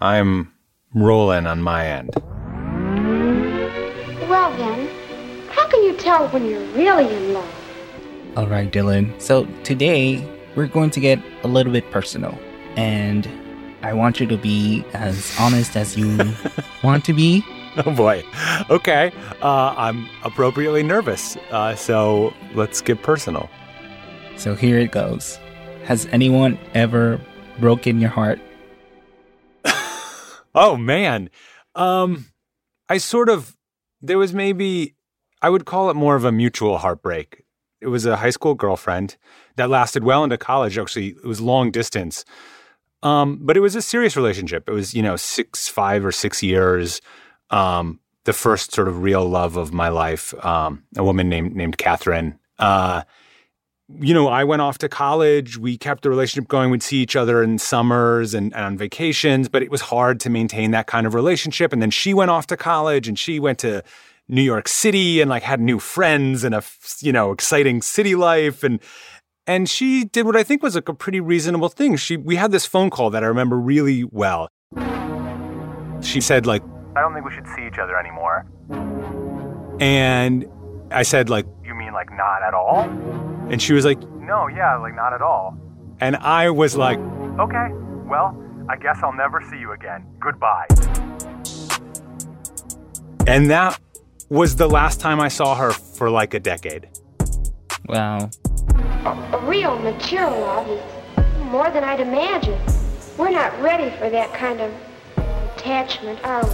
I'm rolling on my end. Well then, how can you tell when you're really in love? All right, Dylan. So today we're going to get a little bit personal, and I want you to be as honest as you want to be. Oh boy. Okay. Uh, I'm appropriately nervous. Uh, so let's get personal. So here it goes. Has anyone ever broken your heart? Oh man. Um I sort of there was maybe I would call it more of a mutual heartbreak. It was a high school girlfriend that lasted well into college. Actually, it was long distance. Um, but it was a serious relationship. It was, you know, six, five or six years. Um, the first sort of real love of my life. Um, a woman named named Catherine. Uh, you know, I went off to college. We kept the relationship going. We'd see each other in summers and, and, on vacations, but it was hard to maintain that kind of relationship. And then she went off to college and she went to New York City and like had new friends and a, you know, exciting city life. And, and she did what I think was like a pretty reasonable thing. She, we had this phone call that I remember really well. She said like, I don't think we should see each other anymore. And I said like, you mean like not at all? And she was like, No, yeah, like not at all. And I was like, Okay, well, I guess I'll never see you again. Goodbye. And that was the last time I saw her for like a decade. Wow. A, a real mature love is more than I'd imagined. We're not ready for that kind of attachment, are we?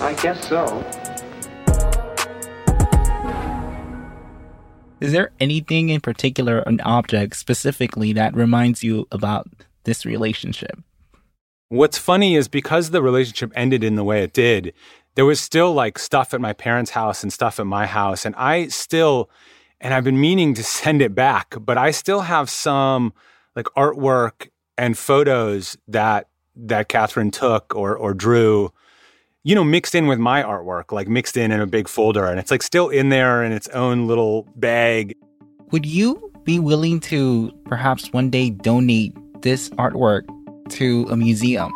I guess so. Is there anything in particular, an object specifically, that reminds you about this relationship? What's funny is because the relationship ended in the way it did, there was still like stuff at my parents' house and stuff at my house. And I still, and I've been meaning to send it back, but I still have some like artwork and photos that that Catherine took or or drew you know, mixed in with my artwork, like mixed in in a big folder, and it's like still in there in its own little bag. Would you be willing to perhaps one day donate this artwork to a museum?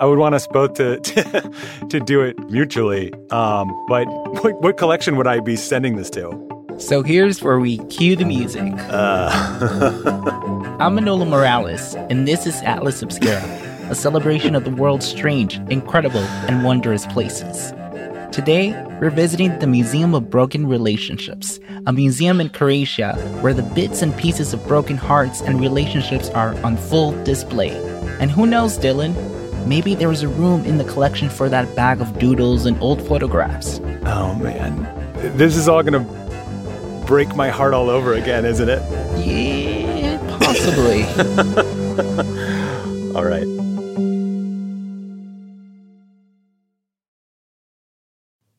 I would want us both to to, to do it mutually. Um, but what, what, collection would I be sending this to? So here's where we cue the music. Uh. I'm Manolo Morales, and this is Atlas Obscura a celebration of the world's strange, incredible, and wondrous places. Today, we're visiting the Museum of Broken Relationships, a museum in Croatia where the bits and pieces of broken hearts and relationships are on full display. And who knows, Dylan? Maybe there was a room in the collection for that bag of doodles and old photographs. Oh man, this is all gonna break my heart all over again, isn't it? Yeah, possibly. all right.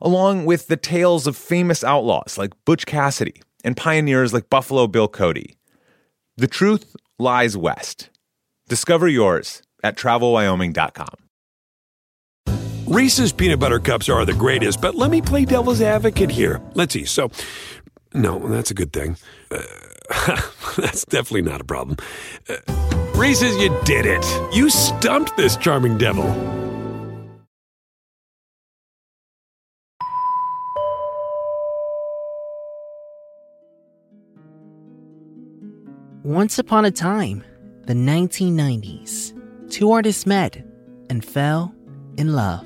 along with the tales of famous outlaws like Butch Cassidy and pioneers like Buffalo Bill Cody. The truth lies west. Discover yours at travelwyoming.com. Reese's peanut butter cups are the greatest, but let me play devil's advocate here. Let's see. So, no, that's a good thing. Uh, that's definitely not a problem. Uh, Reese's, you did it. You stumped this charming devil. Once upon a time, the 1990s, two artists met and fell in love.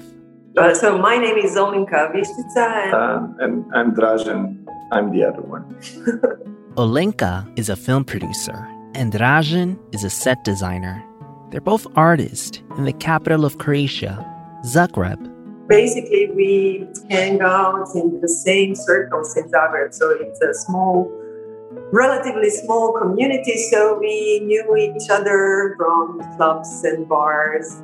Uh, so my name is Olinka Vištica. And, and I'm Dražen. I'm the other one. Olenka is a film producer, and Dražen is a set designer. They're both artists in the capital of Croatia, Zagreb. Basically, we hang out in the same circles in Zagreb, so it's a small relatively small community, so we knew each other from clubs and bars.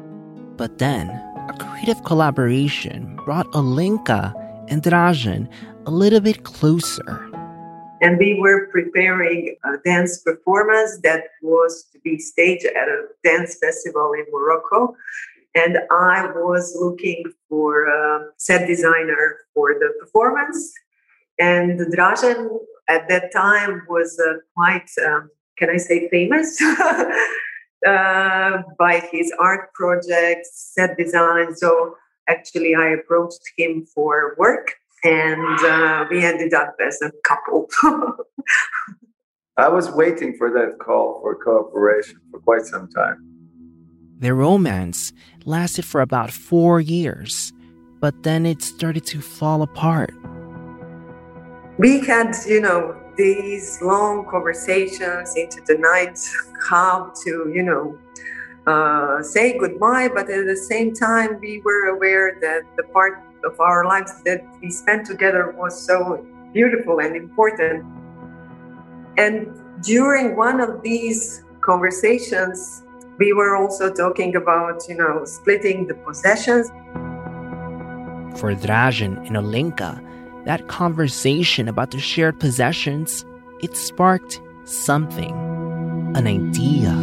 But then, a creative collaboration brought Olinka and Dražen a little bit closer. And we were preparing a dance performance that was to be staged at a dance festival in Morocco. And I was looking for a set designer for the performance. And Dražen at that time was uh, quite, um, can I say, famous uh, by his art projects, set design. So actually, I approached him for work and uh, we ended up as a couple. I was waiting for that call for cooperation for quite some time. Their romance lasted for about four years, but then it started to fall apart. We had, you know, these long conversations into the night, how to, you know, uh, say goodbye, but at the same time, we were aware that the part of our lives that we spent together was so beautiful and important. And during one of these conversations, we were also talking about, you know, splitting the possessions. For Dražen and Olinka, that conversation about the shared possessions, it sparked something, an idea.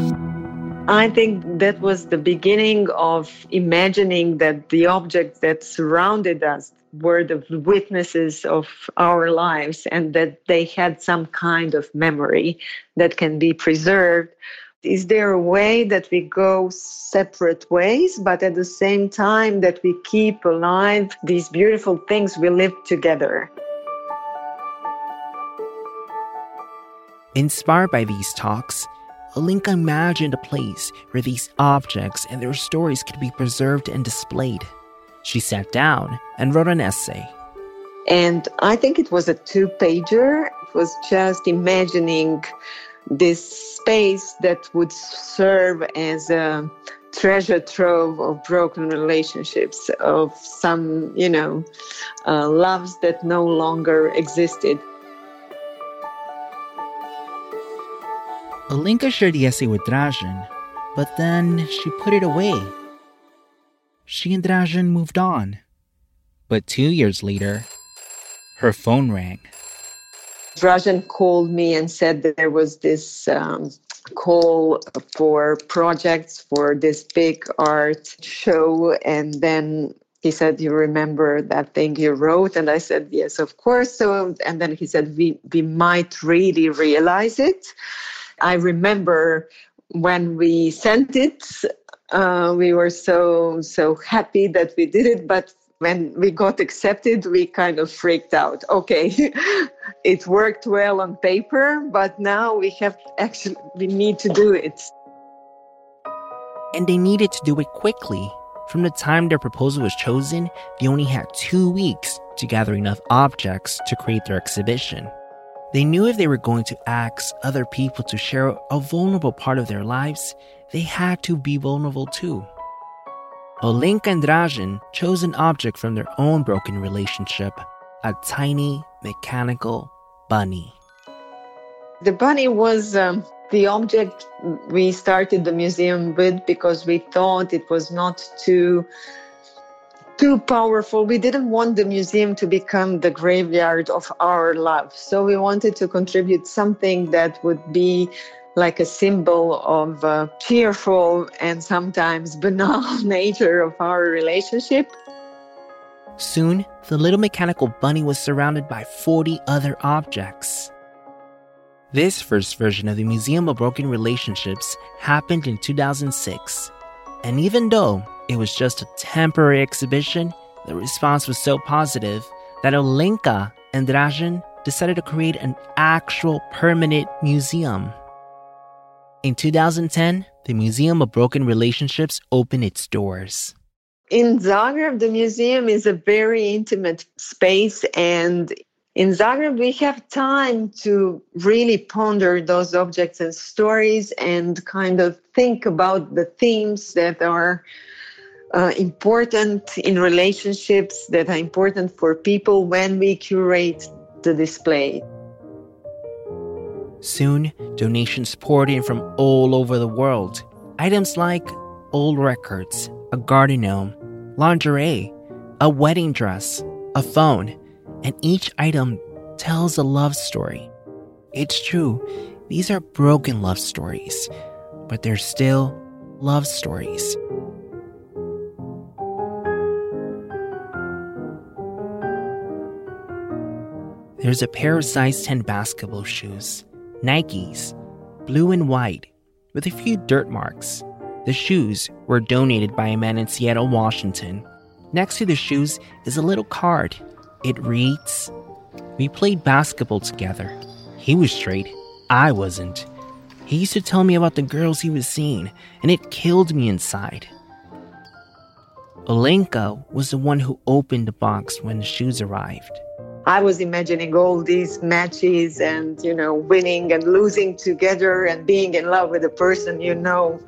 I think that was the beginning of imagining that the objects that surrounded us were the witnesses of our lives and that they had some kind of memory that can be preserved. Is there a way that we go separate ways, but at the same time that we keep alive these beautiful things we live together? Inspired by these talks, Olinka imagined a place where these objects and their stories could be preserved and displayed. She sat down and wrote an essay. And I think it was a two pager. It was just imagining this space that would serve as a treasure trove of broken relationships, of some, you know, uh, loves that no longer existed. Olinka shared the essay with Dražen, but then she put it away. She and Dražen moved on. But two years later, her phone rang. Dražen called me and said that there was this um, call for projects for this big art show. And then he said, You remember that thing you wrote? And I said, Yes, of course. So, and then he said, We, we might really realize it. I remember when we sent it, uh, we were so so happy that we did it, but when we got accepted, we kind of freaked out. Okay, it worked well on paper, but now we have actually we need to do it. And they needed to do it quickly. From the time their proposal was chosen, they only had two weeks to gather enough objects to create their exhibition. They knew if they were going to ask other people to share a vulnerable part of their lives, they had to be vulnerable too. Olinka and Dražen chose an object from their own broken relationship a tiny mechanical bunny. The bunny was um, the object we started the museum with because we thought it was not too too powerful. We didn't want the museum to become the graveyard of our love. So we wanted to contribute something that would be like a symbol of uh, cheerful and sometimes banal nature of our relationship. Soon, the little mechanical bunny was surrounded by 40 other objects. This first version of the Museum of Broken Relationships happened in 2006. And even though it was just a temporary exhibition, the response was so positive that Olinka and Dražen decided to create an actual permanent museum. In 2010, the Museum of Broken Relationships opened its doors. In Zagreb, the museum is a very intimate space, and in Zagreb, we have time to really ponder those objects and stories and kind of think about the themes that are uh, important in relationships, that are important for people when we curate the display. Soon, donations poured in from all over the world. Items like old records, a garden gnome, lingerie, a wedding dress, a phone, and each item tells a love story. It's true, these are broken love stories, but they're still love stories. There's a pair of size 10 basketball shoes, Nikes, blue and white, with a few dirt marks. The shoes were donated by a man in Seattle, Washington. Next to the shoes is a little card. It reads We played basketball together. He was straight, I wasn't. He used to tell me about the girls he was seeing, and it killed me inside. Olinka was the one who opened the box when the shoes arrived. I was imagining all these matches and, you know, winning and losing together and being in love with a person you know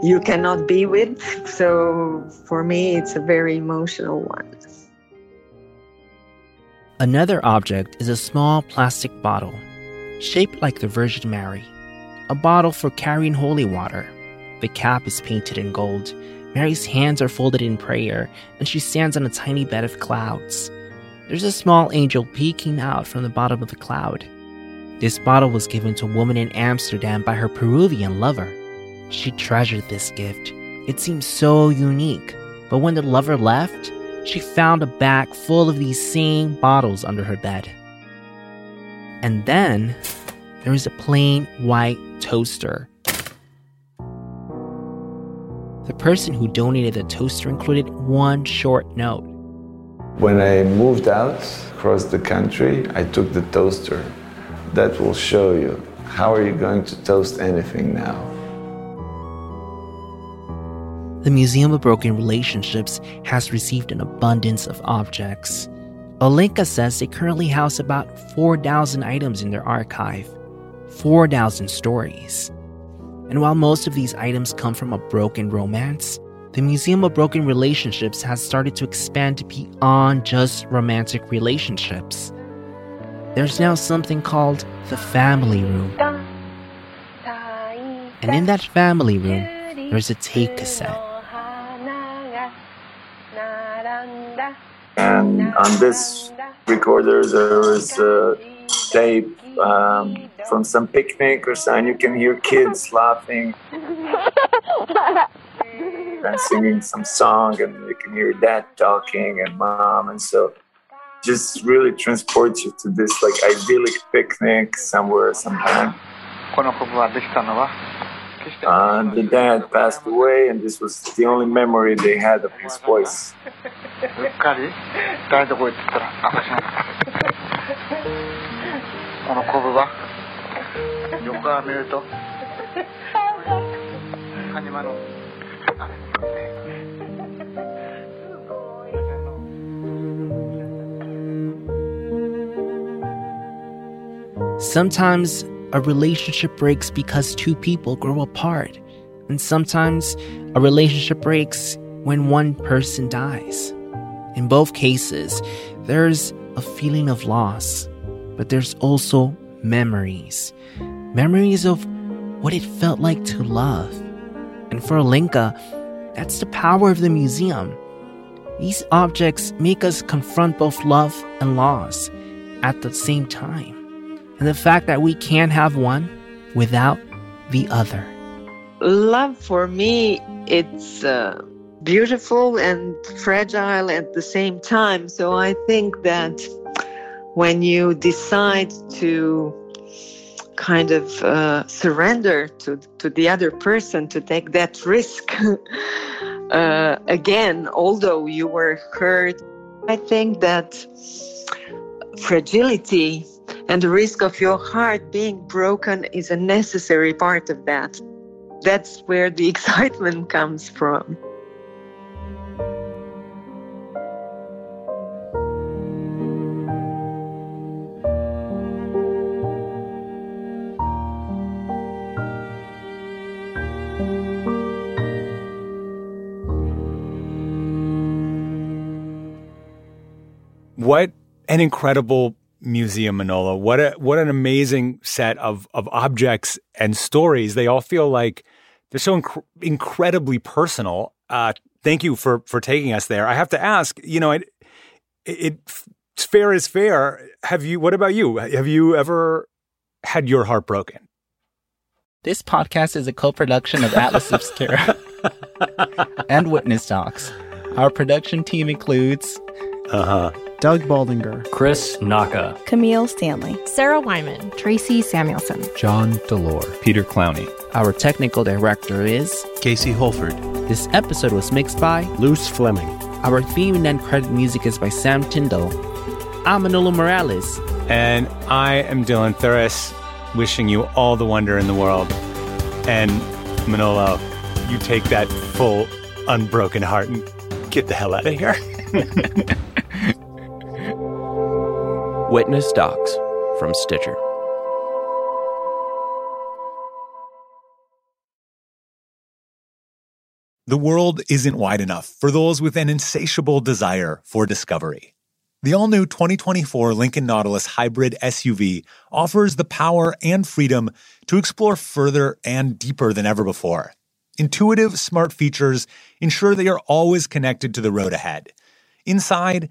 you cannot be with. So for me, it's a very emotional one. Another object is a small plastic bottle, shaped like the Virgin Mary, a bottle for carrying holy water. The cap is painted in gold. Mary's hands are folded in prayer, and she stands on a tiny bed of clouds. There's a small angel peeking out from the bottom of the cloud. This bottle was given to a woman in Amsterdam by her Peruvian lover. She treasured this gift. It seemed so unique, but when the lover left, she found a bag full of these same bottles under her bed. And then there was a plain white toaster. The person who donated the toaster included one short note. When I moved out across the country, I took the toaster. That will show you. How are you going to toast anything now? The Museum of Broken Relationships has received an abundance of objects. Olinka says they currently house about 4,000 items in their archive, 4,000 stories. And while most of these items come from a broken romance, the Museum of Broken Relationships has started to expand beyond just romantic relationships. There's now something called the family room. And in that family room, there's a tape cassette. And on this recorder, there was a tape um, from some picnic or something. You can hear kids laughing and singing some song, and you can hear dad talking and mom, and so just really transports you to this like idyllic picnic somewhere sometime. Uh, the dad passed away, and this was the only memory they had of his voice. Sometimes a relationship breaks because two people grow apart, and sometimes a relationship breaks when one person dies. In both cases, there's a feeling of loss, but there's also memories. Memories of what it felt like to love. And for Olinka, that's the power of the museum. These objects make us confront both love and loss at the same time. And the fact that we can't have one without the other. Love for me, it's uh, beautiful and fragile at the same time. So I think that when you decide to kind of uh, surrender to, to the other person, to take that risk, uh, again, although you were hurt, I think that fragility and the risk of your heart being broken is a necessary part of that. That's where the excitement comes from. What an incredible museum, Manola. What a what an amazing set of of objects and stories. They all feel like they're so inc- incredibly personal. Uh, thank you for for taking us there. I have to ask, you know, it, it it's fair is fair. Have you? What about you? Have you ever had your heart broken? This podcast is a co-production of Atlas Obscura and Witness Docs. Our production team includes uh huh. Doug Baldinger, Chris Naka, Camille Stanley, Sarah Wyman, Tracy Samuelson, John Delore, Peter Clowney. Our technical director is Casey Holford. This episode was mixed by Luce Fleming. Our theme and end credit music is by Sam Tyndall. I'm Manolo Morales. And I am Dylan Thuras, wishing you all the wonder in the world. And Manolo, you take that full, unbroken heart and get the hell out of here. Witness Docs from Stitcher. The world isn't wide enough for those with an insatiable desire for discovery. The all new 2024 Lincoln Nautilus Hybrid SUV offers the power and freedom to explore further and deeper than ever before. Intuitive, smart features ensure they are always connected to the road ahead. Inside,